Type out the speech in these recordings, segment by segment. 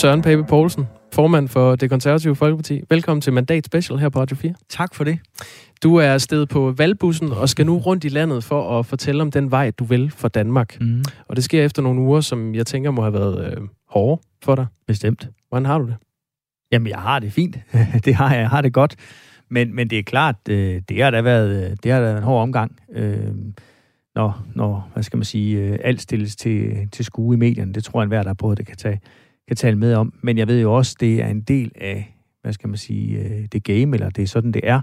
Søren Pape Poulsen, formand for det konservative Folkeparti. Velkommen til Mandat Special her på Radio 4. Tak for det. Du er afsted på valgbussen og skal nu rundt i landet for at fortælle om den vej, du vil for Danmark. Mm. Og det sker efter nogle uger, som jeg tænker må have været øh, hårde for dig. Bestemt. Hvordan har du det? Jamen, jeg har det fint. det har jeg. Jeg har det godt. Men, men det er klart, øh, det har da været, det har da været en hård omgang. Øh, når, når, hvad skal man sige, øh, alt stilles til, til skue i medierne. Det tror jeg, enhver, der på det kan, tage, kan tale med om. Men jeg ved jo også, det er en del af, hvad skal man sige, øh, det game, eller det er sådan, det er.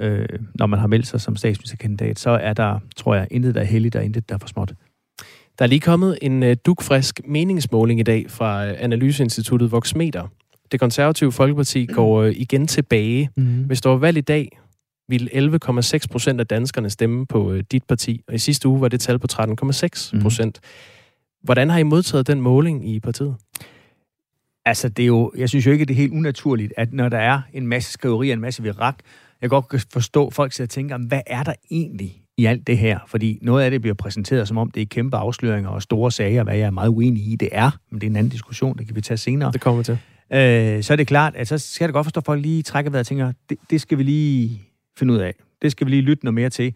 Øh, når man har meldt sig som statsministerkandidat, så er der, tror jeg, intet der er heldigt, og intet der er for småt. Der er lige kommet en uh, dukfrisk meningsmåling i dag fra uh, Analyseinstituttet Voxmeter. Det konservative Folkeparti går uh, igen tilbage. Mm. Hvis der var valg i dag, ville 11,6 procent af danskerne stemme på dit parti, og i sidste uge var det tal på 13,6 procent. Mm. Hvordan har I modtaget den måling i partiet? Altså, det er jo, jeg synes jo ikke, det er helt unaturligt, at når der er en masse skriverier, en masse virak, jeg godt kan forstå, at folk sidder og tænker, hvad er der egentlig i alt det her? Fordi noget af det bliver præsenteret, som om det er kæmpe afsløringer og store sager, hvad jeg er meget uenig i, det er. Men det er en anden diskussion, det kan vi tage senere. Det kommer vi til. Øh, så er det klart, at så skal det godt forstå, at folk lige trækker vejret og tænker, det, det skal vi lige finde ud af. Det skal vi lige lytte noget mere til.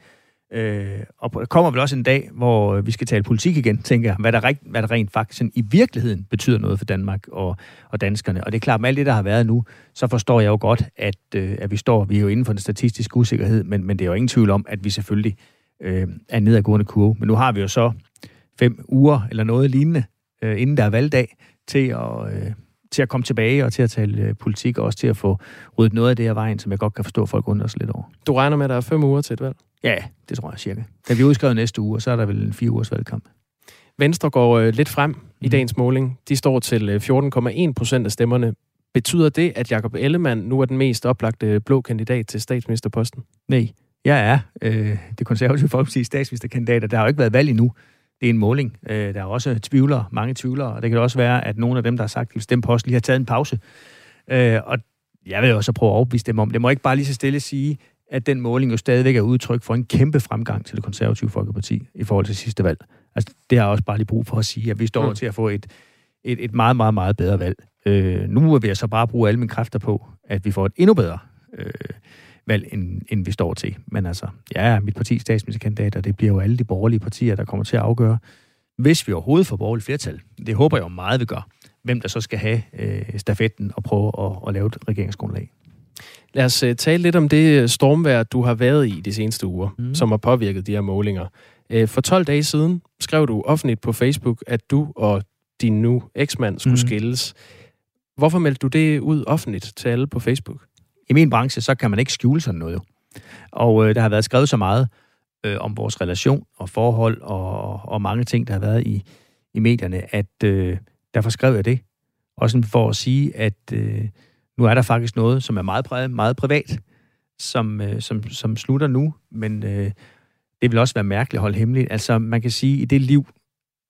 Øh, og der kommer vel også en dag, hvor øh, vi skal tale politik igen, tænker jeg, hvad der, rent, hvad der rent faktisk sådan, i virkeligheden betyder noget for Danmark og, og danskerne. Og det er klart, med alt det, der har været nu, så forstår jeg jo godt, at, øh, at vi står, vi er jo inden for den statistiske usikkerhed, men, men det er jo ingen tvivl om, at vi selvfølgelig øh, er nedadgående kurve. Men nu har vi jo så fem uger eller noget lignende, øh, inden der er valgdag, til at, øh, til at komme tilbage og til at tale øh, politik, og også til at få ryddet noget af det her vejen, som jeg godt kan forstå, at folk undrer sig lidt over. Du regner med, at der er fem uger til et valg? Ja, det tror jeg cirka. Da vi udskrevet næste uge, så er der vel en fire ugers valgkamp. Venstre går øh, lidt frem i dagens måling. De står til øh, 14,1 procent af stemmerne. Betyder det, at Jakob Ellemann nu er den mest oplagte blå kandidat til statsministerposten? Nej, jeg er øh, det konservative folkeparti statsministerkandidat, og der har jo ikke været valg endnu. Det er en måling. Øh, der er også tvivlere, mange tvivlere, og det kan også være, at nogle af dem, der har sagt, at de stemme på os, lige har taget en pause. Øh, og jeg vil også prøve at overbevise dem om, det må ikke bare lige så stille sige, at den måling jo stadigvæk er udtryk for en kæmpe fremgang til det konservative folkeparti i forhold til sidste valg. Altså, det har jeg også bare lige brug for at sige, at vi står mm. til at få et, et, et meget, meget, meget bedre valg. Øh, nu vil jeg så bare bruge alle mine kræfter på, at vi får et endnu bedre øh, valg, end, end vi står til. Men altså, jeg er mit partis statsministerkandidat, og det bliver jo alle de borgerlige partier, der kommer til at afgøre, hvis vi overhovedet får borgerligt flertal. Det håber jeg jo meget, vi gør. Hvem der så skal have øh, stafetten og prøve at, at lave et regeringsgrundlag. Lad os uh, tale lidt om det stormvær, du har været i de seneste uger, mm. som har påvirket de her målinger. Uh, for 12 dage siden skrev du offentligt på Facebook, at du og din nu eksmand skulle mm. skilles. Hvorfor meldte du det ud offentligt til alle på Facebook? I min branche, så kan man ikke skjule sådan noget. Og øh, der har været skrevet så meget øh, om vores relation og forhold og, og mange ting, der har været i, i medierne, at øh, derfor skrev jeg det. Også for at sige, at øh, nu er der faktisk noget, som er meget, meget privat, som, øh, som, som slutter nu, men øh, det vil også være mærkeligt at holde hemmeligt. Altså, man kan sige, at i det liv,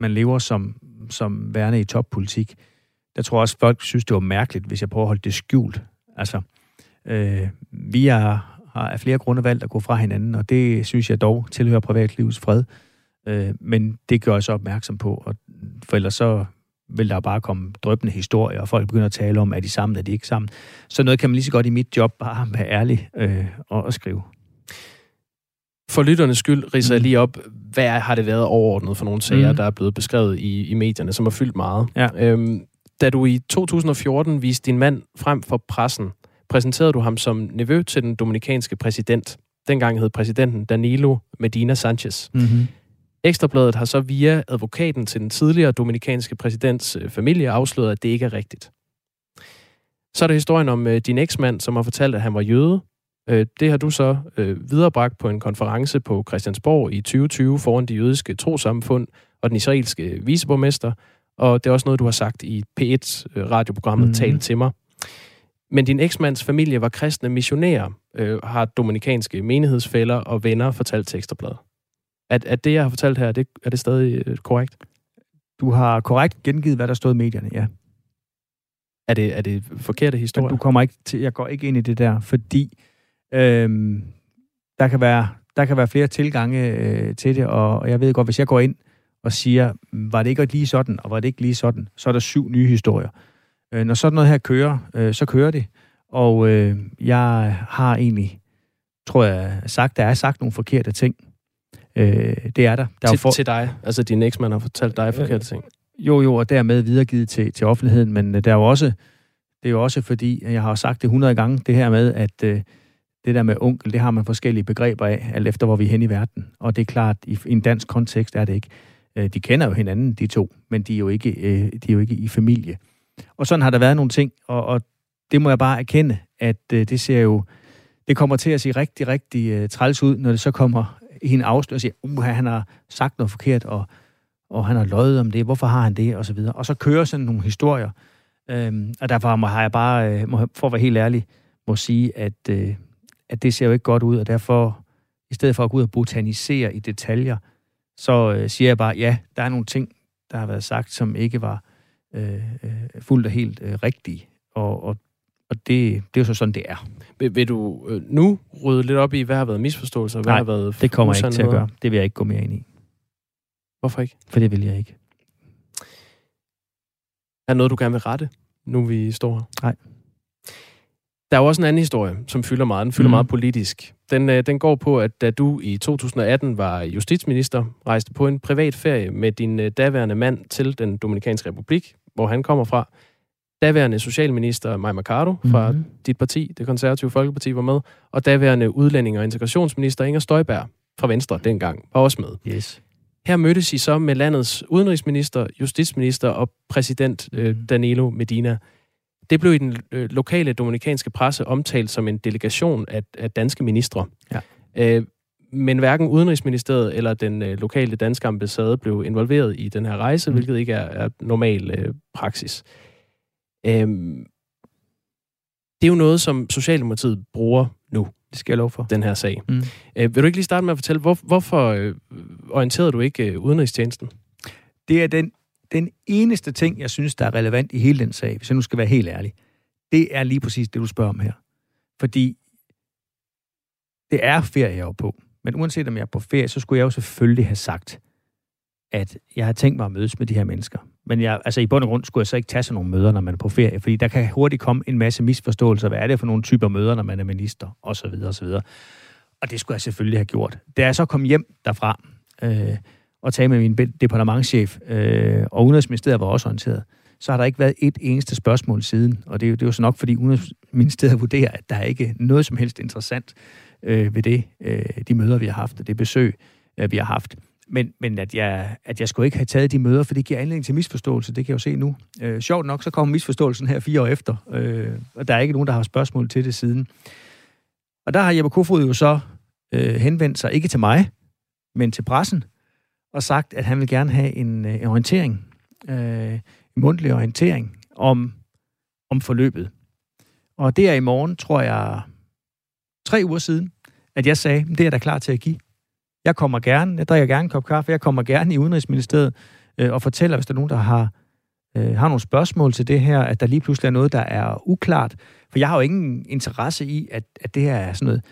man lever som, som værende i toppolitik, der tror jeg også, folk synes, det var mærkeligt, hvis jeg prøver at holde det skjult. Altså, øh, vi er, har af flere grunde valgt at gå fra hinanden, og det synes jeg dog tilhører privatlivets fred. Øh, men det gør jeg så opmærksom på, og for ellers så vil der bare komme drøbende historier, og folk begynder at tale om, er de sammen, er de ikke sammen. Så noget kan man lige så godt i mit job bare være ærlig øh, og, og skrive. For lytternes skyld riser jeg lige op, hvad har det været overordnet for nogle sager, mm. der er blevet beskrevet i, i medierne, som har fyldt meget. Ja. Øhm, da du i 2014 viste din mand frem for pressen, præsenterede du ham som nevø til den dominikanske præsident. Dengang hed præsidenten Danilo Medina Sanchez. Mm-hmm. Ekstrabladet har så via advokaten til den tidligere dominikanske præsidents øh, familie afsløret, at det ikke er rigtigt. Så er der historien om øh, din eksmand, som har fortalt, at han var jøde. Øh, det har du så øh, viderebragt på en konference på Christiansborg i 2020 foran de jødiske trosamfund og den israelske viceborgmester. Og det er også noget, du har sagt i P1-radioprogrammet mm-hmm. Tal til mig. Men din eksmands familie var kristne missionærer, øh, har dominikanske menighedsfælder og venner fortalt til Ekstrabladet. At, at det, jeg har fortalt her, det, er det stadig øh, korrekt? Du har korrekt gengivet, hvad der stod i medierne, ja. Er det, er det forkerte historie? Men du kommer ikke til, jeg går ikke ind i det der, fordi øhm, der, kan være, der kan være flere tilgange øh, til det, og jeg ved godt, hvis jeg går ind og siger, var det ikke lige sådan, og var det ikke lige sådan, så er der syv nye historier. Øh, når sådan noget her kører, øh, så kører det. Og øh, jeg har egentlig, tror jeg, sagt, der er sagt nogle forkerte ting. Øh, det er der. der til, er for... til dig? Altså din eksmand har fortalt dig forkerte ting? Jo, jo, og dermed videregivet til, til offentligheden, men øh, der er jo også, det er jo også fordi, jeg har sagt det 100 gange, det her med, at øh, det der med onkel, det har man forskellige begreber af, alt efter hvor vi er hen i verden. Og det er klart, i, i en dansk kontekst er det ikke. Øh, de kender jo hinanden, de to, men de er jo ikke, øh, de er jo ikke i familie. Og sådan har der været nogle ting, og, og det må jeg bare erkende, at øh, det ser jo, det kommer til at se rigtig, rigtig øh, træls ud, når det så kommer i en afslør og siger, uh, han har sagt noget forkert, og, og han har løjet om det, hvorfor har han det, og så videre. Og så kører sådan nogle historier, øhm, og derfor må, har jeg bare, øh, må, for at være helt ærlig, må sige, at, øh, at det ser jo ikke godt ud, og derfor, i stedet for at gå ud og botanisere i detaljer, så øh, siger jeg bare, ja, der er nogle ting, der har været sagt, som ikke var øh, øh, fuldt og helt øh, rigtige, og, og, og det, det er jo så sådan, det er. Vil, vil du øh, nu rydde lidt op i, hvad har været misforståelser, og hvad Nej, har været Det kommer jeg ikke til at gøre. Det vil jeg ikke gå mere ind i, Hvorfor ikke? for det vil jeg ikke. Er noget, du gerne vil rette, nu vi står her? Nej. Der er jo også en anden historie, som fylder meget. Den fylder mm. meget politisk. Den, øh, den går på, at da du i 2018 var justitsminister, rejste på en privat ferie med din øh, daværende mand til den Dominikanske Republik, hvor han kommer fra. Daværende socialminister Maja Mercado fra Mhm. dit parti, det konservative Folkeparti, var med, og daværende udlænding- og integrationsminister Inger Støjberg fra Venstre dengang var også med. Yes. Her mødtes I så med landets udenrigsminister, justitsminister og præsident øh, Danilo Medina. Det blev i den øh, lokale dominikanske presse omtalt som en delegation af, af danske ministre. Ja. Øh, men hverken Udenrigsministeriet eller den øh, lokale danske ambassade blev involveret i den her rejse, Mm. hvilket ikke er, er normal øh, praksis. Øhm, det er jo noget, som Socialdemokratiet bruger nu, Det skal jeg lov for. den her sag. Mm. Øh, vil du ikke lige starte med at fortælle, hvor, hvorfor øh, orienterede du ikke øh, udenrigstjenesten? Det er den, den eneste ting, jeg synes, der er relevant i hele den sag, hvis jeg nu skal være helt ærlig. Det er lige præcis det, du spørger om her. Fordi det er ferie, er på. Men uanset om jeg er på ferie, så skulle jeg jo selvfølgelig have sagt, at jeg har tænkt mig at mødes med de her mennesker. Men jeg, altså i bund og grund skulle jeg så ikke tage sådan nogle møder, når man er på ferie, fordi der kan hurtigt komme en masse misforståelser. Hvad er det for nogle typer møder, når man er minister, og så videre, og så videre. Og det skulle jeg selvfølgelig have gjort. Da jeg så kom hjem derfra, øh, og talte med min departementchef, departementschef, øh, og Udenrigsministeriet var også orienteret, så har der ikke været et eneste spørgsmål siden. Og det er jo, det er jo så nok, fordi Udenrigsministeriet vurderer, at der er ikke noget som helst interessant øh, ved det, øh, de møder, vi har haft, og det besøg, øh, vi har haft. Men, men at, jeg, at jeg skulle ikke have taget de møder, for det giver anledning til misforståelse, det kan jeg jo se nu. Øh, sjovt nok, så kommer misforståelsen her fire år efter, øh, og der er ikke nogen, der har spørgsmål til det siden. Og der har Jeppe Kofod jo så øh, henvendt sig, ikke til mig, men til pressen, og sagt, at han vil gerne have en, øh, en orientering, øh, en mundtlig orientering om, om forløbet. Og det er i morgen, tror jeg, tre uger siden, at jeg sagde, det er der da klar til at give. Jeg kommer gerne, jeg drikker gerne en kop kaffe, jeg kommer gerne i Udenrigsministeriet øh, og fortæller, hvis der er nogen, der har, øh, har nogle spørgsmål til det her, at der lige pludselig er noget, der er uklart. For jeg har jo ingen interesse i, at, at det her er sådan noget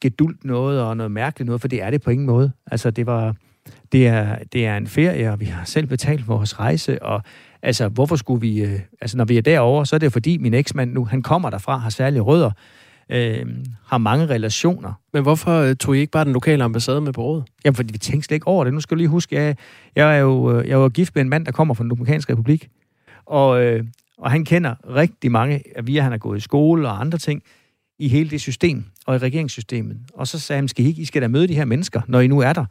gedult noget og noget mærkeligt noget, for det er det på ingen måde. Altså, det var... Det er, det er en ferie, og vi har selv betalt vores rejse, og altså, hvorfor skulle vi... Øh, altså, når vi er derovre, så er det fordi min eksmand nu, han kommer derfra, har særlige rødder, øh, har mange relationer. Men hvorfor øh, tog I ikke bare den lokale ambassade med på rådet? Jamen, fordi vi tænkte slet ikke over det. Nu skal du lige huske, jeg, jeg er jo øh, jeg jo gift med en mand, der kommer fra den Dominikanske Republik, og, øh, og han kender rigtig mange, via han har gået i skole og andre ting, i hele det system, og i regeringssystemet. Og så sagde han, skal I ikke, I skal da møde de her mennesker, når I nu er der.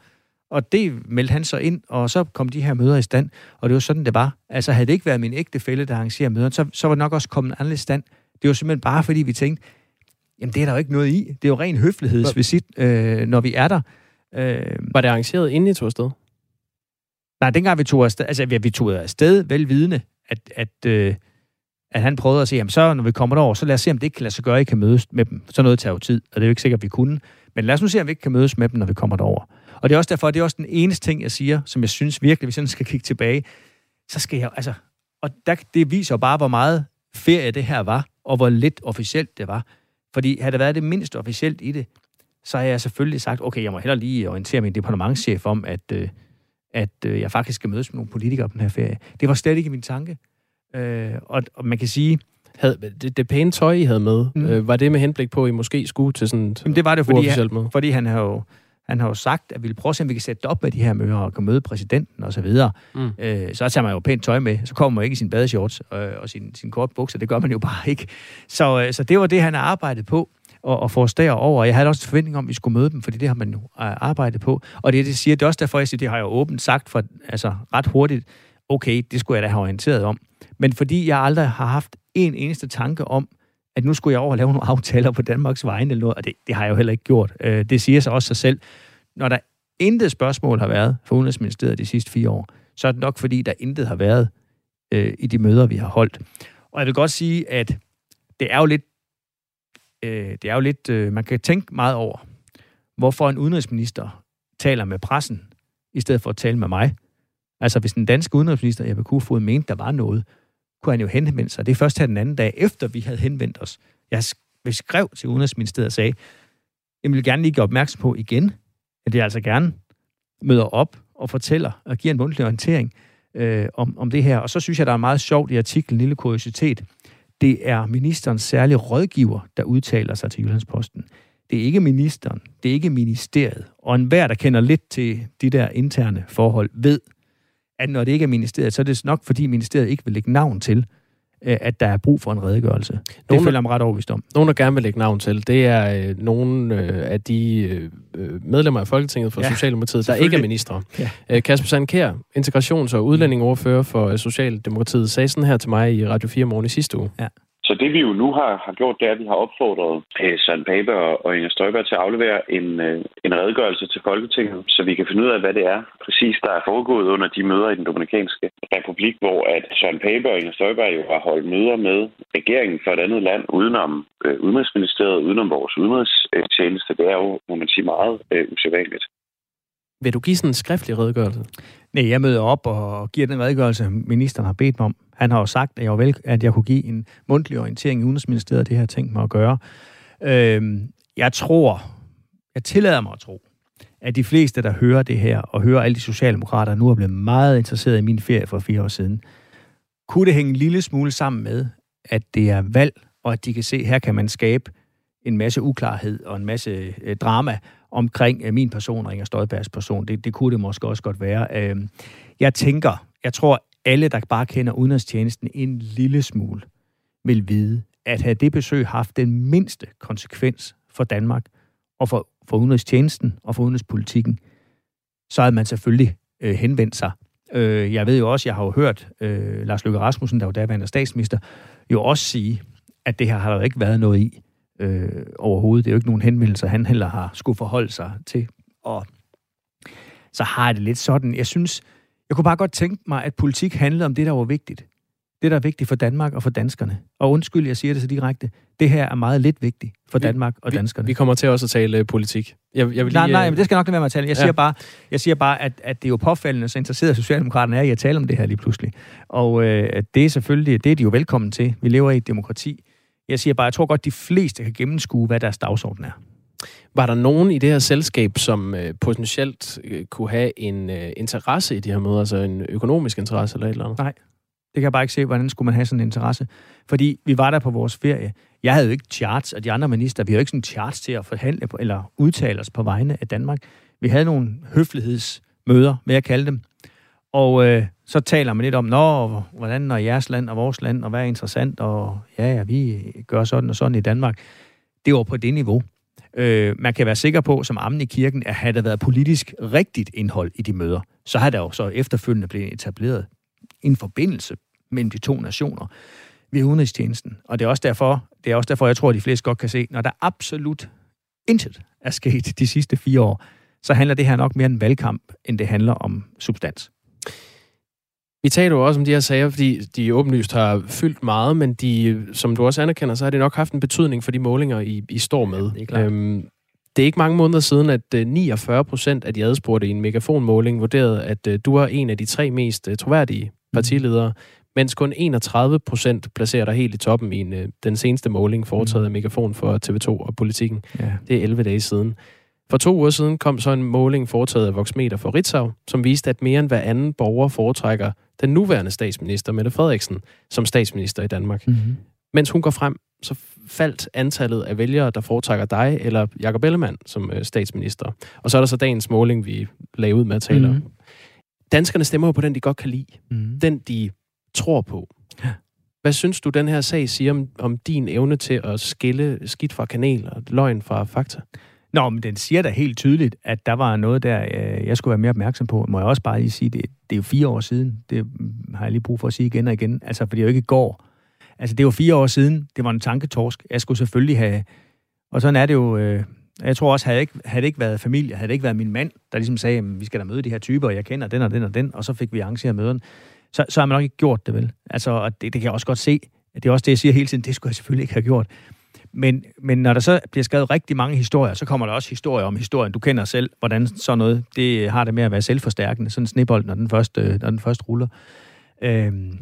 Og det meldte han så ind, og så kom de her møder i stand, og det var sådan, det var. Altså, havde det ikke været min ægtefælle, der arrangerer møderne, så, så var det nok også kommet en anden stand. Det var simpelthen bare, fordi vi tænkte, jamen det er der jo ikke noget i. Det er jo ren høflighedsvisit, øh, når vi er der. Øh, Var det arrangeret, inden I tog afsted? nej, dengang vi tog afsted, altså vi, vi tog afsted velvidende, at, at, øh, at han prøvede at sige, jamen så når vi kommer derover, så lad os se, om det ikke kan lade sig gøre, at I kan mødes med dem. Så noget tager jo tid, og det er jo ikke sikkert, at vi kunne. Men lad os nu se, om vi ikke kan mødes med dem, når vi kommer derover. Og det er også derfor, det er også den eneste ting, jeg siger, som jeg synes virkelig, hvis jeg skal kigge tilbage, så skal jeg, altså, og der, det viser jo bare, hvor meget ferie det her var, og hvor lidt officielt det var. Fordi havde det været det mindst officielt i det, så har jeg selvfølgelig sagt, okay, jeg må heller lige orientere min departementschef om, at, øh, at øh, jeg faktisk skal mødes med nogle politikere på den her ferie. Det var slet ikke min tanke. Øh, og, og man kan sige... Havde, det, det pæne tøj, I havde med, mm. øh, var det med henblik på, at I måske skulle til sådan et det var det, fordi, han, fordi han har jo han har jo sagt, at vi vil prøve at se, om vi kan sætte op med de her møder og kan møde præsidenten og så videre. Mm. Øh, så tager man jo pænt tøj med. Så kommer man ikke i sin badeshorts øh, og sin, sin korte bukser. Det gør man jo bare ikke. Så, øh, så det var det, han har arbejdet på og, og forstår over. Jeg havde også en forventning om, at vi skulle møde dem, fordi det har man jo øh, arbejdet på. Og det, det siger, det er også derfor, jeg siger, det har jeg jo åbent sagt for, altså ret hurtigt, okay, det skulle jeg da have orienteret om. Men fordi jeg aldrig har haft en eneste tanke om, at nu skulle jeg over og lave nogle aftaler på Danmarks vegne eller noget, og det, det har jeg jo heller ikke gjort. Øh, det siger sig også sig selv. Når der intet spørgsmål har været for Udenrigsministeriet de sidste fire år, så er det nok fordi, der intet har været øh, i de møder, vi har holdt. Og jeg vil godt sige, at det er jo lidt, øh, det er jo lidt øh, man kan tænke meget over, hvorfor en udenrigsminister taler med pressen, i stedet for at tale med mig. Altså, hvis den danske udenrigsminister, Jeppe Kofod, mente, der var noget, kunne han jo henvende sig. Det er først her den anden dag, efter vi havde henvendt os. Jeg skrev til Udenrigsministeriet og sagde, jeg vil gerne lige gøre opmærksom på igen, at jeg altså gerne møder op og fortæller og giver en mundtlig orientering øh, om, om det her. Og så synes jeg, der er meget sjovt i artiklen, lille kuriositet. Det er ministerens særlige rådgiver, der udtaler sig til Jyllandsposten. Det er ikke ministeren, det er ikke ministeriet. Og enhver, der kender lidt til de der interne forhold, ved, at når det ikke er ministeriet, så er det nok, fordi ministeriet ikke vil lægge navn til, øh, at der er brug for en redegørelse. Nogle, det føler jeg mig ret overvist om. Nogen, der gerne vil lægge navn til, det er øh, nogle øh, af de øh, øh medlemmer af Folketinget for ja, Socialdemokratiet, der ikke er ministre. Ja. Øh, Kasper Sandkær, integrations- og udlændingeordfører for Socialdemokratiet, sagde sådan her til mig i Radio 4 morgen i sidste uge. Ja. Så det vi jo nu har, har gjort, det er, at vi har opfordret øh, Søren Pape og, og Inger Støjberg til at aflevere en, øh, en redegørelse til Folketinget, så vi kan finde ud af, hvad det er præcis, der er foregået under de møder i den Dominikanske Republik, hvor at Søren Pape og Inger Støjberg jo har holdt møder med regeringen for et andet land, udenom øh, Udenrigsministeriet, udenom vores udenrigstjeneste. Det er jo, må man sige, meget øh, usædvanligt. Vil du give sådan en skriftlig redegørelse? Nej, jeg møder op og giver den redegørelse, ministeren har bedt mig om. Han har jo sagt, at jeg, vel, at jeg kunne give en mundtlig orientering i Udenrigsministeriet, det her tænkt mig at gøre. Øhm, jeg tror, jeg tillader mig at tro, at de fleste, der hører det her, og hører alle de socialdemokrater, nu er blevet meget interesseret i min ferie for fire år siden, kunne det hænge en lille smule sammen med, at det er valg, og at de kan se, at her kan man skabe en masse uklarhed og en masse øh, drama omkring øh, min person og Inger Støjbergs person. Det, det kunne det måske også godt være. Øh, jeg tænker, jeg tror, alle, der bare kender udenrigstjenesten en lille smule, vil vide, at havde det besøg haft den mindste konsekvens for Danmark og for, for udenrigstjenesten og for udenrigspolitikken, så havde man selvfølgelig øh, henvendt sig. Øh, jeg ved jo også, jeg har jo hørt øh, Lars Løkke Rasmussen, der var daværende statsminister, jo også sige, at det her har der ikke været noget i øh, overhovedet. Det er jo ikke nogen henvendelser, han heller har skulle forholde sig til. Og så har jeg det lidt sådan, jeg synes, jeg kunne bare godt tænke mig, at politik handlede om det, der var vigtigt. Det, der er vigtigt for Danmark og for danskerne. Og undskyld, jeg siger det så direkte. Det her er meget lidt vigtigt for Danmark og danskerne. Vi, vi kommer til også at tale øh, politik. Jeg, jeg vil lige, nej, nej, øh, men det skal nok være med at tale. Jeg ja. siger bare, jeg siger bare at, at det er jo påfaldende, så interesseret Socialdemokraterne er i at tale om det her lige pludselig. Og øh, det er selvfølgelig, det er de jo velkommen til. Vi lever i et demokrati. Jeg siger bare, jeg tror godt, de fleste kan gennemskue, hvad deres dagsorden er. Var der nogen i det her selskab, som øh, potentielt øh, kunne have en øh, interesse i de her møder, altså en økonomisk interesse eller et eller andet? Nej, det kan jeg bare ikke se, hvordan skulle man have sådan en interesse. Fordi vi var der på vores ferie. Jeg havde jo ikke charts, og de andre minister, vi havde jo ikke sådan charts til at forhandle på, eller udtale os på vegne af Danmark. Vi havde nogle høflighedsmøder, vil jeg kalde dem. Og øh, så taler man lidt om, Nå, hvordan er jeres land og vores land, og hvad er interessant, og ja, ja, vi gør sådan og sådan i Danmark. Det var på det niveau. Øh, man kan være sikker på, som ammen i kirken, at havde der været politisk rigtigt indhold i de møder, så har der jo så efterfølgende blevet etableret en forbindelse mellem de to nationer ved udenrigstjenesten. Og det er også derfor, det er også derfor jeg tror, at de fleste godt kan se, når der absolut intet er sket de sidste fire år, så handler det her nok mere om valgkamp, end det handler om substans. Vi taler jo også om de her sager, fordi de åbenlyst har fyldt meget, men de, som du også anerkender, så har det nok haft en betydning for de målinger, I, I står med. Ja, det, er øhm, det er ikke mange måneder siden, at 49 øh, procent af de adspurgte i en megafonmåling vurderede, at øh, du er en af de tre mest øh, troværdige mm. partiledere, mens kun 31 procent placerer dig helt i toppen i en, den seneste måling foretaget mm. af Megafon for TV2 og Politikken. Ja. Det er 11 dage siden. For to uger siden kom så en måling foretaget af Voxmeter for Ritzau, som viste, at mere end hver anden borger foretrækker den nuværende statsminister, Mette Frederiksen, som statsminister i Danmark. Mm-hmm. Mens hun går frem, så faldt antallet af vælgere, der foretrækker dig eller Jakob Ellemann som øh, statsminister. Og så er der så dagens måling, vi ud med at tale mm. om. Danskerne stemmer jo på den, de godt kan lide. Mm. Den, de tror på. Ja. Hvad synes du, den her sag siger om, om din evne til at skille skidt fra kanel og løgn fra fakta? Nå, men den siger da helt tydeligt, at der var noget der, øh, jeg skulle være mere opmærksom på. Må jeg også bare lige sige, det, det er jo fire år siden. Det mm, har jeg lige brug for at sige igen og igen. Altså, fordi det er jo ikke i går. Altså, det var fire år siden. Det var en tanketorsk. Jeg skulle selvfølgelig have... Og sådan er det jo... Øh, jeg tror også, havde det ikke, havde det ikke været familie, havde det ikke været min mand, der ligesom sagde, at vi skal da møde de her typer, og jeg kender den og den og den, og så fik vi arrangeret møderne, så, så har man nok ikke gjort det, vel? Altså, og det, det kan jeg også godt se. Det er også det, jeg siger hele tiden, det skulle jeg selvfølgelig ikke have gjort. Men, men når der så bliver skrevet rigtig mange historier, så kommer der også historier om historien. Du kender selv, hvordan sådan noget, det har det med at være selvforstærkende, sådan en snebold, når den først, øh, når den først ruller. Øhm,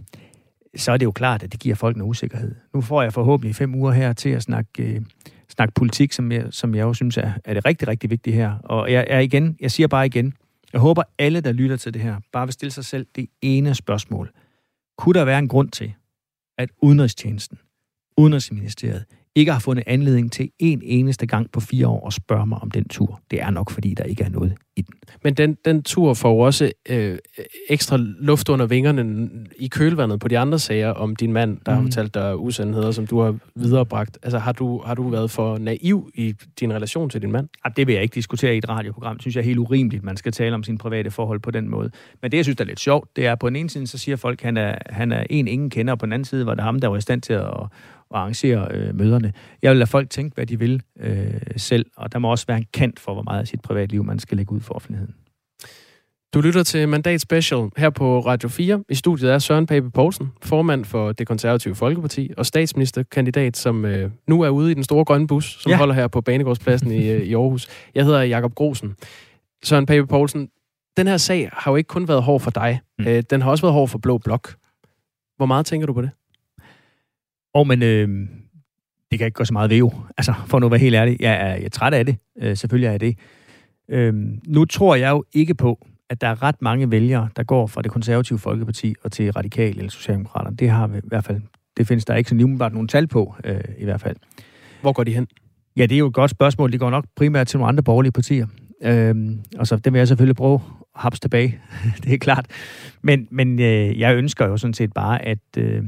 så er det jo klart, at det giver folk en usikkerhed. Nu får jeg forhåbentlig fem uger her til at snakke, øh, snakke politik, som jeg, som jeg jo synes er, er det rigtig, rigtig vigtigt her. Og jeg er igen, jeg siger bare igen, jeg håber alle, der lytter til det her, bare vil stille sig selv det ene spørgsmål. Kunne der være en grund til, at Udenrigstjenesten, Udenrigsministeriet, ikke har fundet anledning til en eneste gang på fire år at spørge mig om den tur. Det er nok, fordi der ikke er noget i den. Men den, den tur får jo også øh, ekstra luft under vingerne i kølvandet på de andre sager om din mand, der mm. har fortalt dig usandheder, som du har viderebragt. Altså har du, har du været for naiv i din relation til din mand? Ja, det vil jeg ikke diskutere i et radioprogram. Det synes jeg er helt urimeligt, man skal tale om sine private forhold på den måde. Men det, jeg synes, der er lidt sjovt, det er, at på den ene side, så siger folk, at han er, han er en, ingen kender, og på den anden side var det ham, der var i stand til at at arrangere øh, møderne. Jeg vil lade folk tænke, hvad de vil øh, selv, og der må også være en kant for, hvor meget af sit privatliv, man skal lægge ud for offentligheden. Du lytter til Mandat Special her på Radio 4. I studiet er Søren Pape Poulsen, formand for det konservative Folkeparti og statsministerkandidat, som øh, nu er ude i den store grønne bus, som ja. holder her på Banegårdspladsen i, øh, i Aarhus. Jeg hedder Jakob Grosen. Søren Pape Poulsen, den her sag har jo ikke kun været hård for dig. Mm. Øh, den har også været hård for Blå Blok. Hvor meget tænker du på det? Og men øh, det kan ikke gå så meget ved jo. Altså, for nu at være helt ærlig, jeg er, jeg er træt af det. Øh, selvfølgelig er jeg det. Øh, nu tror jeg jo ikke på, at der er ret mange vælgere, der går fra det konservative Folkeparti og til radikale eller socialdemokraterne. Det har vi i hvert fald, det findes der ikke så umiddelbart nogen tal på, øh, i hvert fald. Hvor går de hen? Ja, det er jo et godt spørgsmål. De går nok primært til nogle andre borgerlige partier. Øhm, og så det vil jeg selvfølgelig prøve at haps tilbage. det er klart. Men, men øh, jeg ønsker jo sådan set bare, at, øh,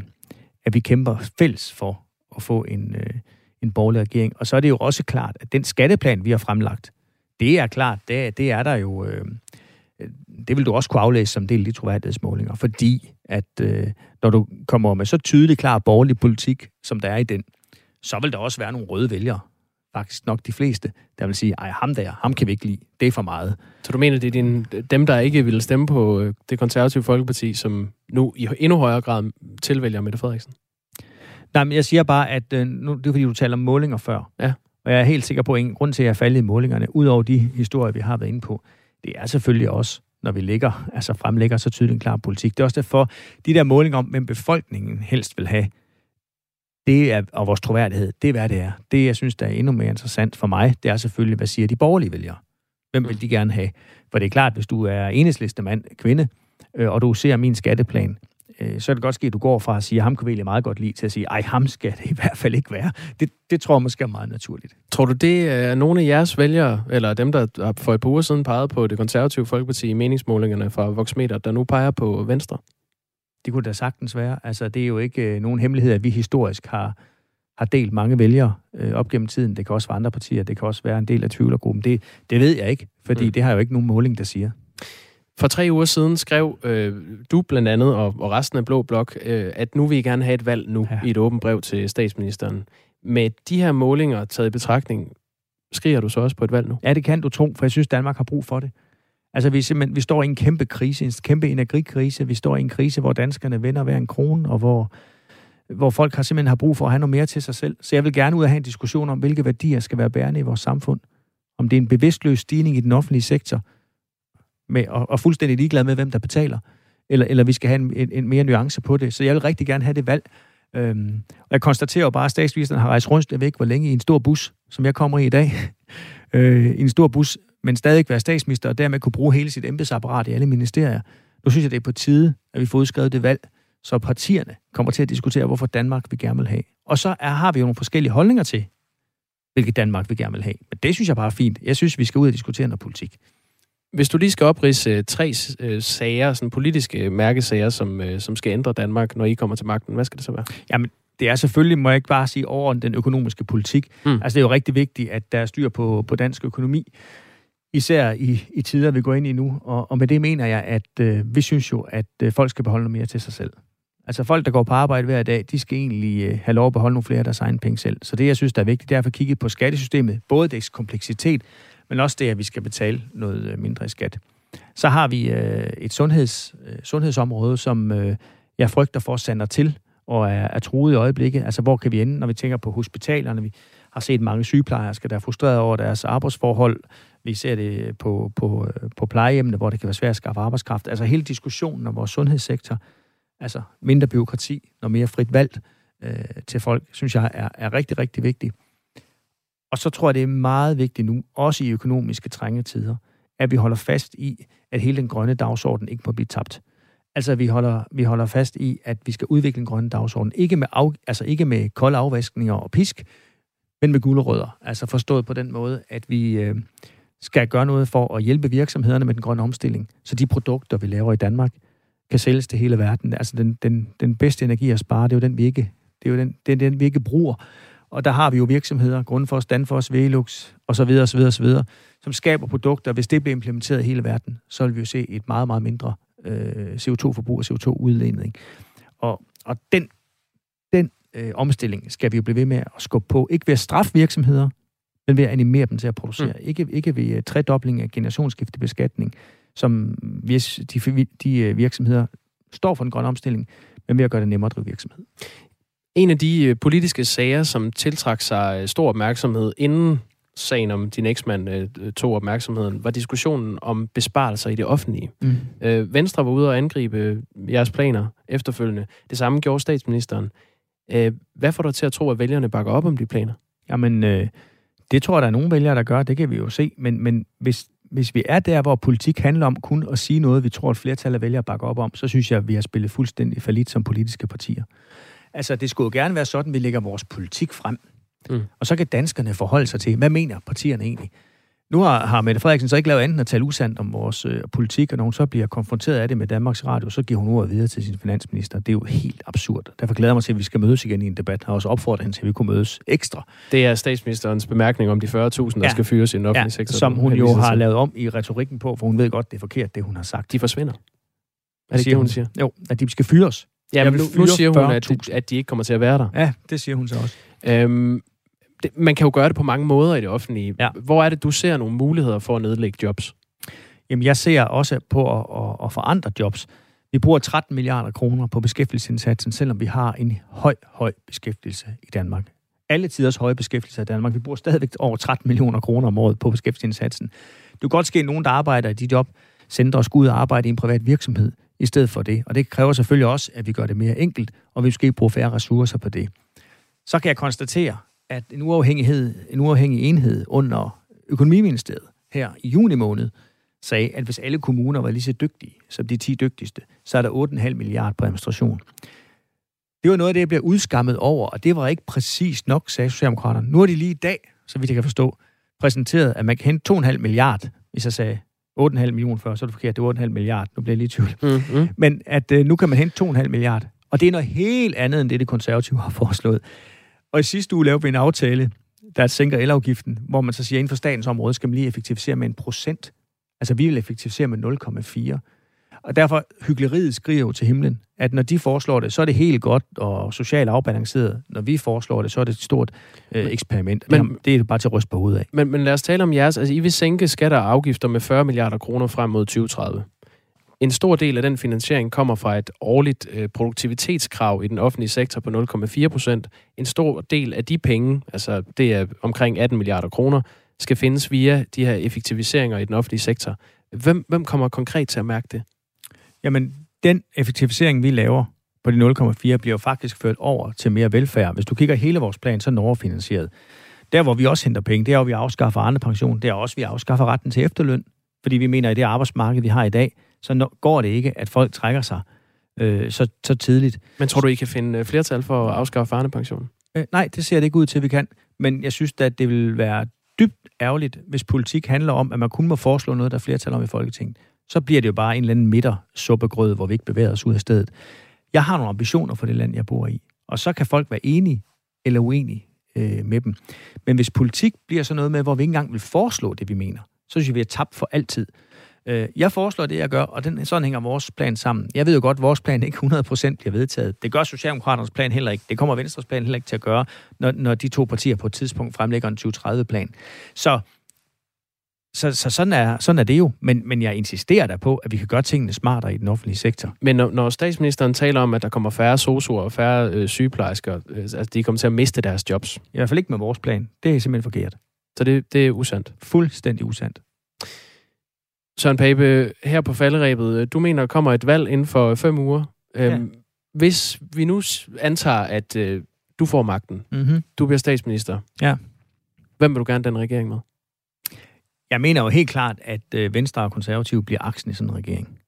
at vi kæmper fælles for at få en, øh, en borgerlig regering. Og så er det jo også klart, at den skatteplan, vi har fremlagt, det er klart, det, det er der jo... Øh, det vil du også kunne aflæse som del af de troværdighedsmålinger, fordi at øh, når du kommer med så tydelig klar borgerlig politik, som der er i den, så vil der også være nogle røde vælgere, faktisk nok de fleste, der vil sige, ej, ham der, ham kan vi ikke lide, det er for meget. Så du mener, det er din, dem, der ikke ville stemme på øh, det konservative Folkeparti, som nu i endnu højere grad tilvælger Mette Frederiksen? Nej, men jeg siger bare, at øh, nu, det er fordi, du taler om målinger før. Ja. Og jeg er helt sikker på, at en grund til, at jeg er faldet i målingerne, udover de historier, vi har været inde på, det er selvfølgelig også, når vi ligger, altså fremlægger så tydeligt en klar politik. Det er også derfor, de der målinger om, hvem befolkningen helst vil have, det er, og vores troværdighed, det er, hvad det er. Det, jeg synes, der er endnu mere interessant for mig, det er selvfølgelig, hvad siger de borgerlige vælgere? Hvem vil de gerne have? For det er klart, hvis du er enhedsliste mand, kvinde, øh, og du ser min skatteplan, øh, så er det godt ske, at du går fra at sige, at ham kan vi meget godt lide, til at sige, ej, ham skal det i hvert fald ikke være. Det, det tror jeg måske er meget naturligt. Tror du, det er nogle af jeres vælgere, eller dem, der for et par uger siden pegede på det konservative folkeparti i meningsmålingerne fra Voxmeter, der nu peger på Venstre? Det kunne da sagtens være. Altså, det er jo ikke øh, nogen hemmelighed, at vi historisk har, har delt mange vælgere øh, op gennem tiden. Det kan også være andre partier, det kan også være en del af tvivlergruppen. Det, det ved jeg ikke, fordi mm. det har jo ikke nogen måling, der siger. For tre uger siden skrev øh, du blandt andet, og, og resten af Blå Blok, øh, at nu vil I gerne have et valg nu ja. i et åbent brev til statsministeren. Med de her målinger taget i betragtning, skriger du så også på et valg nu? Ja, det kan du tro, for jeg synes, Danmark har brug for det. Altså, vi, simpelthen, vi står i en kæmpe krise, en kæmpe energikrise. Vi står i en krise, hvor danskerne vender hver en krone, og hvor, hvor folk har simpelthen har brug for at have noget mere til sig selv. Så jeg vil gerne ud og have en diskussion om, hvilke værdier skal være bærende i vores samfund. Om det er en bevidstløs stigning i den offentlige sektor, med, og, og fuldstændig ligeglad med, hvem der betaler, eller, eller vi skal have en, en, en mere nuance på det. Så jeg vil rigtig gerne have det valg. Øhm, og jeg konstaterer jo bare, at statsministeren har rejst rundt, jeg ved ikke hvor længe, i en stor bus, som jeg kommer i i dag. øh, I en stor bus, men stadig være statsminister, og dermed kunne bruge hele sit embedsapparat i alle ministerier. Nu synes jeg, det er på tide, at vi får udskrevet det valg, så partierne kommer til at diskutere, hvorfor Danmark vi gerne vil have. Og så er, har vi jo nogle forskellige holdninger til, hvilket Danmark vi gerne vil have. Men det synes jeg bare er fint. Jeg synes, vi skal ud og diskutere noget politik. Hvis du lige skal oprise øh, tre øh, sager, sådan politiske mærkesager, som, øh, som skal ændre Danmark, når I kommer til magten, hvad skal det så være? Jamen, det er selvfølgelig, må jeg ikke bare sige, over den økonomiske politik. Mm. Altså, det er jo rigtig vigtigt, at der er styr på, på dansk økonomi, især i, i tider, vi går ind i nu. Og, og med det mener jeg, at øh, vi synes jo, at øh, folk skal beholde noget mere til sig selv. Altså folk, der går på arbejde hver dag, de skal egentlig øh, have lov at beholde nogle flere af deres egne penge selv. Så det, jeg synes, der er vigtigt, det er at få kigget på skattesystemet. Både dets kompleksitet, men også det, at vi skal betale noget øh, mindre i skat. Så har vi øh, et sundheds, øh, sundhedsområde, som øh, jeg frygter for sander til og er, er truet i øjeblikket. Altså, hvor kan vi ende, når vi tænker på hospitalerne? Vi har set mange sygeplejersker, der er frustreret over deres arbejdsforhold. Vi ser det på, på, på plejehjemmene, hvor det kan være svært at skaffe arbejdskraft. Altså hele diskussionen om vores sundhedssektor, altså mindre byråkrati når mere frit valgt øh, til folk, synes jeg er, er rigtig, rigtig vigtigt. Og så tror jeg, det er meget vigtigt nu, også i økonomiske trængetider, at vi holder fast i, at hele den grønne dagsorden ikke må blive tabt. Altså, vi holder, vi holder fast i, at vi skal udvikle en grønne dagsorden. Ikke med, af, altså ikke med kolde afvaskninger og pisk, men med gulerødder. Altså forstået på den måde, at vi øh, skal gøre noget for at hjælpe virksomhederne med den grønne omstilling, så de produkter, vi laver i Danmark, kan sælges til hele verden. Altså den, den, den bedste energi at spare, det er jo den, vi ikke, det er jo den, det er den, vi ikke bruger. Og der har vi jo virksomheder, Grundfos, Danfoss, Velux osv. osv. osv., som skaber produkter. Hvis det bliver implementeret i hele verden, så vil vi jo se et meget, meget mindre øh, CO2-forbrug og CO2-udledning. Og, og den, den øh, omstilling skal vi jo blive ved med at skubbe på. Ikke ved at straffe virksomheder, men ved at animere dem til at producere. Mm. Ikke, ikke ved uh, tredobling af generationsskiftebeskatning, som hvis de, de øh, virksomheder står for en grøn omstilling, men ved at gøre det nemmere at drive virksomhed. En af de øh, politiske sager, som tiltrak sig stor opmærksomhed inden sagen om din eksmand øh, tog opmærksomheden, var diskussionen om besparelser i det offentlige. Mm. Øh, Venstre var ude og angribe jeres planer efterfølgende. Det samme gjorde statsministeren. Øh, hvad får du til at tro, at vælgerne bakker op om de planer? Jamen, øh, det tror jeg, der er nogle vælgere, der gør. Det kan vi jo se. Men, men hvis, hvis vi er der, hvor politik handler om kun at sige noget, vi tror, at flertal af vælgere bakker op om, så synes jeg, at vi har spillet fuldstændig falit som politiske partier. Altså, det skulle jo gerne være sådan, at vi lægger vores politik frem. Mm. Og så kan danskerne forholde sig til, hvad mener partierne egentlig? Nu har, har Mette Frederiksen så ikke lavet andet at tale usandt om vores øh, politik, og når hun så bliver konfronteret af det med Danmarks Radio, så giver hun ordet videre til sin finansminister. Det er jo helt absurd. Derfor glæder jeg mig til, at vi skal mødes igen i en debat. Har også opfordret hende til, at vi kunne mødes ekstra. Det er statsministerens bemærkning om de 40.000, der ja. skal fyres i den offentlige ja, sektor. som hun jo har lavet om i retorikken på, for hun ved godt, det er forkert, det hun har sagt. De forsvinder. Hvad det siger hun? siger? Jo, at de skal fyres. Ja, men nu, nu siger hun, at, at de ikke kommer til at være der. Ja, det siger hun så også. Øhm, det, man kan jo gøre det på mange måder i det offentlige. Ja. Hvor er det, du ser nogle muligheder for at nedlægge jobs? Jamen, jeg ser også på at, at, at forandre jobs. Vi bruger 13 milliarder kroner på beskæftigelsesindsatsen, selvom vi har en høj, høj beskæftigelse i Danmark. Alle tiders høje beskæftigelse i Danmark. Vi bruger stadigvæk over 13 millioner kroner om året på beskæftigelsesindsatsen. Det kan godt ske, at nogen, der arbejder i de job, sender os ud og arbejde i en privat virksomhed i stedet for det. Og det kræver selvfølgelig også, at vi gør det mere enkelt, og vi skal bruge færre ressourcer på det. Så kan jeg konstatere, at en uafhængighed, en uafhængig enhed under økonomiministeriet her i juni måned sagde, at hvis alle kommuner var lige så dygtige som de 10 dygtigste, så er der 8,5 milliarder på administration. Det var noget af det, jeg blev udskammet over, og det var ikke præcis nok, sagde Socialdemokraterne. Nu er de lige i dag, så vidt jeg kan forstå, præsenteret, at man kan hente 2,5 milliard, hvis jeg sagde 8,5 millioner før, så er det forkert, det er 8,5 milliard. Nu bliver jeg lige i tvivl. Mm-hmm. Men at øh, nu kan man hente 2,5 milliard, og det er noget helt andet, end det, det konservative har foreslået. Og i sidste uge lavede vi en aftale, der sænker elafgiften, hvor man så siger, at inden for statens område skal man lige effektivisere med en procent. Altså vi vil effektivisere med 0,4. Og derfor, hyggeleriet skriver jo til himlen, at når de foreslår det, så er det helt godt og socialt afbalanceret. Når vi foreslår det, så er det et stort øh, eksperiment. Men, det er bare til at ryste på hovedet af. Men, men lad os tale om jeres. Altså, I vil sænke skatter og afgifter med 40 milliarder kroner frem mod 2030. En stor del af den finansiering kommer fra et årligt øh, produktivitetskrav i den offentlige sektor på 0,4 procent. En stor del af de penge, altså det er omkring 18 milliarder kroner, skal findes via de her effektiviseringer i den offentlige sektor. Hvem, hvem kommer konkret til at mærke det? Jamen, den effektivisering, vi laver på de 0,4, bliver faktisk ført over til mere velfærd. Hvis du kigger hele vores plan, så er den overfinansieret. Der, hvor vi også henter penge, det er, hvor vi afskaffer andre pension. Det er også, vi afskaffer retten til efterløn. Fordi vi mener, at det arbejdsmarked, vi har i dag, så når, går det ikke, at folk trækker sig øh, så, så tidligt. Men tror du, I kan finde øh, flertal for at afskaffe farnepensionen? Øh, nej, det ser det ikke ud til, at vi kan. Men jeg synes at det vil være dybt ærgerligt, hvis politik handler om, at man kun må foreslå noget, der er flertal om i Folketinget. Så bliver det jo bare en eller anden midtersuppegrød, hvor vi ikke bevæger os ud af stedet. Jeg har nogle ambitioner for det land, jeg bor i. Og så kan folk være enige eller uenige øh, med dem. Men hvis politik bliver så noget med, hvor vi ikke engang vil foreslå det, vi mener, så synes jeg, vi er tabt for altid. Øh, jeg foreslår det, jeg gør, og den, sådan hænger vores plan sammen. Jeg ved jo godt, at vores plan ikke 100% bliver vedtaget. Det gør Socialdemokraternes plan heller ikke. Det kommer Venstres plan heller ikke til at gøre, når, når de to partier på et tidspunkt fremlægger en 2030-plan. Så så, så sådan, er, sådan er det jo. Men, men jeg insisterer der på, at vi kan gøre tingene smartere i den offentlige sektor. Men når, når statsministeren taler om, at der kommer færre sosuer og færre øh, sygeplejersker, øh, altså de kommer til at miste deres jobs. I hvert fald ikke med vores plan. Det er simpelthen forkert. Så det, det er usandt? Fuldstændig usandt. Søren Pape, her på falderæbet, øh, du mener, der kommer et valg inden for fem uger. Ja. Øhm, hvis vi nu antager, at øh, du får magten, mm-hmm. du bliver statsminister, ja. hvem vil du gerne den regering med? Jeg mener jo helt klart, at øh, Venstre og Konservative bliver aksen i sådan en regering.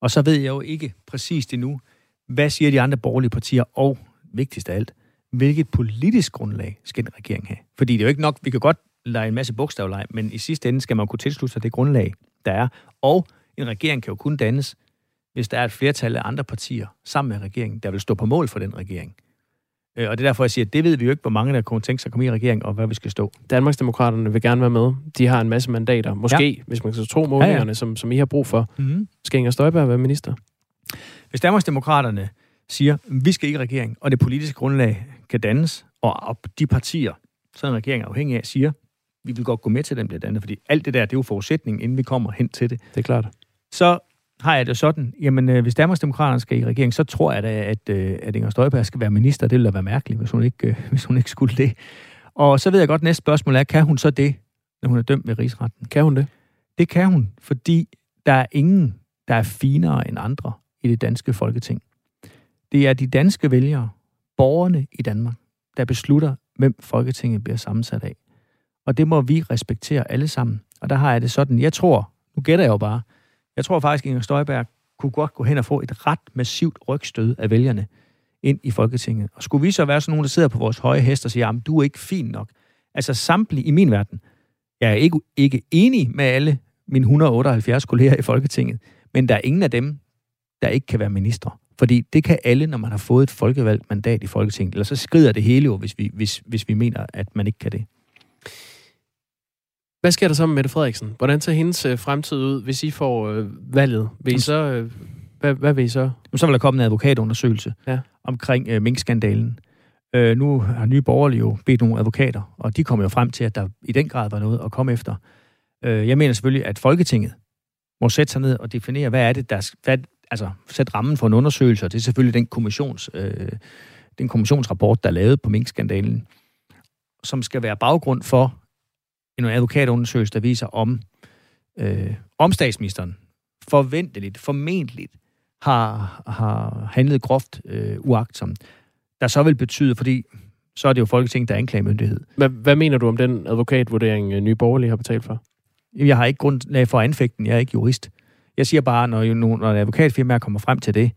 Og så ved jeg jo ikke præcist endnu, hvad siger de andre borgerlige partier, og vigtigst af alt, hvilket politisk grundlag skal en regering have? Fordi det er jo ikke nok, vi kan godt lege en masse bogstavleg, men i sidste ende skal man kunne tilslutte sig det grundlag, der er. Og en regering kan jo kun dannes, hvis der er et flertal af andre partier sammen med regeringen, der vil stå på mål for den regering. Øh, og det er derfor, jeg siger, at det ved vi jo ikke, hvor mange der kunne tænke sig at komme i regering, og hvad vi skal stå. Danmarksdemokraterne vil gerne være med. De har en masse mandater. Måske, ja. hvis man skal tro målingerne, ja, ja. Som, som I har brug for. Mm-hmm. Skal Inger Støjberg være minister? Hvis Danmarksdemokraterne siger, at vi skal ikke i regering, og det politiske grundlag kan dannes, og de partier, sådan en regering er afhængig af, siger, vi vil godt gå med til, den bliver dannet, fordi alt det der, det er jo forudsætningen, inden vi kommer hen til det. Det er klart. Så har jeg det sådan, jamen øh, hvis Danmarksdemokraterne skal i regering, så tror jeg da, at, øh, at Inger Støjberg skal være minister. Det ville da være mærkeligt, hvis hun, ikke, øh, hvis hun ikke skulle det. Og så ved jeg godt, at næste spørgsmål er, kan hun så det, når hun er dømt ved rigsretten? Kan hun det? Det kan hun, fordi der er ingen, der er finere end andre i det danske folketing. Det er de danske vælgere, borgerne i Danmark, der beslutter, hvem Folketinget bliver sammensat af. Og det må vi respektere alle sammen. Og der har jeg det sådan, jeg tror, nu gætter jeg jo bare, jeg tror faktisk, at Inger Støjberg kunne godt gå hen og få et ret massivt rygstød af vælgerne ind i Folketinget. Og skulle vi så være sådan nogen, der sidder på vores høje hest og siger, at du er ikke fin nok. Altså samtlige i min verden. Jeg er ikke, ikke enig med alle mine 178 kolleger i Folketinget, men der er ingen af dem, der ikke kan være minister. Fordi det kan alle, når man har fået et folkevalgt mandat i Folketinget. Eller så skrider det hele jo, hvis vi, hvis, hvis vi mener, at man ikke kan det. Hvad sker der så med Mette Frederiksen? Hvordan ser hendes øh, fremtid ud, hvis I får øh, valget? Vil I så, øh, hvad, hvad vil I så? Så vil der komme en advokatundersøgelse ja. omkring øh, minkskandalen. Øh, nu har nye borgerlige jo bedt nogle advokater, og de kommer jo frem til, at der i den grad var noget at komme efter. Øh, jeg mener selvfølgelig, at Folketinget må sætte sig ned og definere, hvad er det, der hvad, altså sætte rammen for en undersøgelse, og det er selvfølgelig den, kommissions, øh, den kommissionsrapport, der er lavet på minkskandalen, som skal være baggrund for, en advokatundersøgelse, der viser, om, øh, om statsministeren forventeligt, formentligt har, har handlet groft øh, uagtsomt. Der så vil betyde, fordi så er det jo Folketinget, der er anklagemyndighed. Hvad, hvad mener du om den advokatvurdering, øh, Nye Borgerlige har betalt for? Jeg har ikke grundlag for at anfægte den. Jeg er ikke jurist. Jeg siger bare, når, når advokatfirmaer kommer frem til det,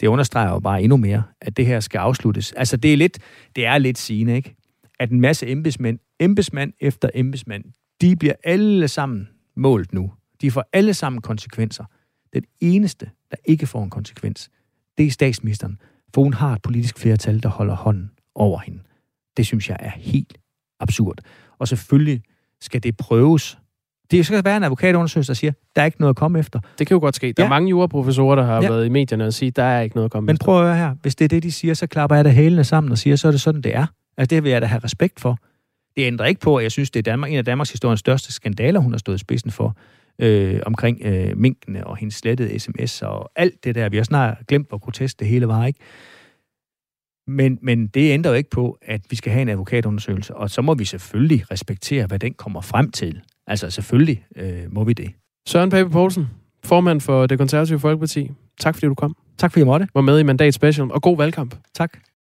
det understreger jo bare endnu mere, at det her skal afsluttes. Altså, det er lidt, det er lidt sigende, ikke? At en masse embedsmænd embedsmand efter embedsmand, de bliver alle sammen målt nu. De får alle sammen konsekvenser. Den eneste, der ikke får en konsekvens, det er statsministeren, for hun har et politisk flertal, der holder hånden over hende. Det synes jeg er helt absurd. Og selvfølgelig skal det prøves. Det skal være en advokatundersøgelse, der siger, der er ikke noget at komme efter. Det kan jo godt ske. Der ja. er mange juraprofessorer, der har ja. været i medierne og sige, der er ikke noget at komme Men efter. Men prøv at høre her. Hvis det er det, de siger, så klapper jeg da hælene sammen og siger, så er det sådan, det er. Altså, det vil jeg da have respekt for. Det ændrer ikke på, at jeg synes, det er Danmark, en af Danmarks historiens største skandaler, hun har stået i spidsen for, øh, omkring øh, minkene og hendes slettede sms og alt det der. Vi har snart glemt, hvor grotesk det hele var, ikke? Men, men det ændrer jo ikke på, at vi skal have en advokatundersøgelse, og så må vi selvfølgelig respektere, hvad den kommer frem til. Altså selvfølgelig øh, må vi det. Søren Pape Poulsen, formand for det konservative Folkeparti. Tak fordi du kom. Tak fordi jeg måtte. Var med i Mandat Special, og god valgkamp. Tak.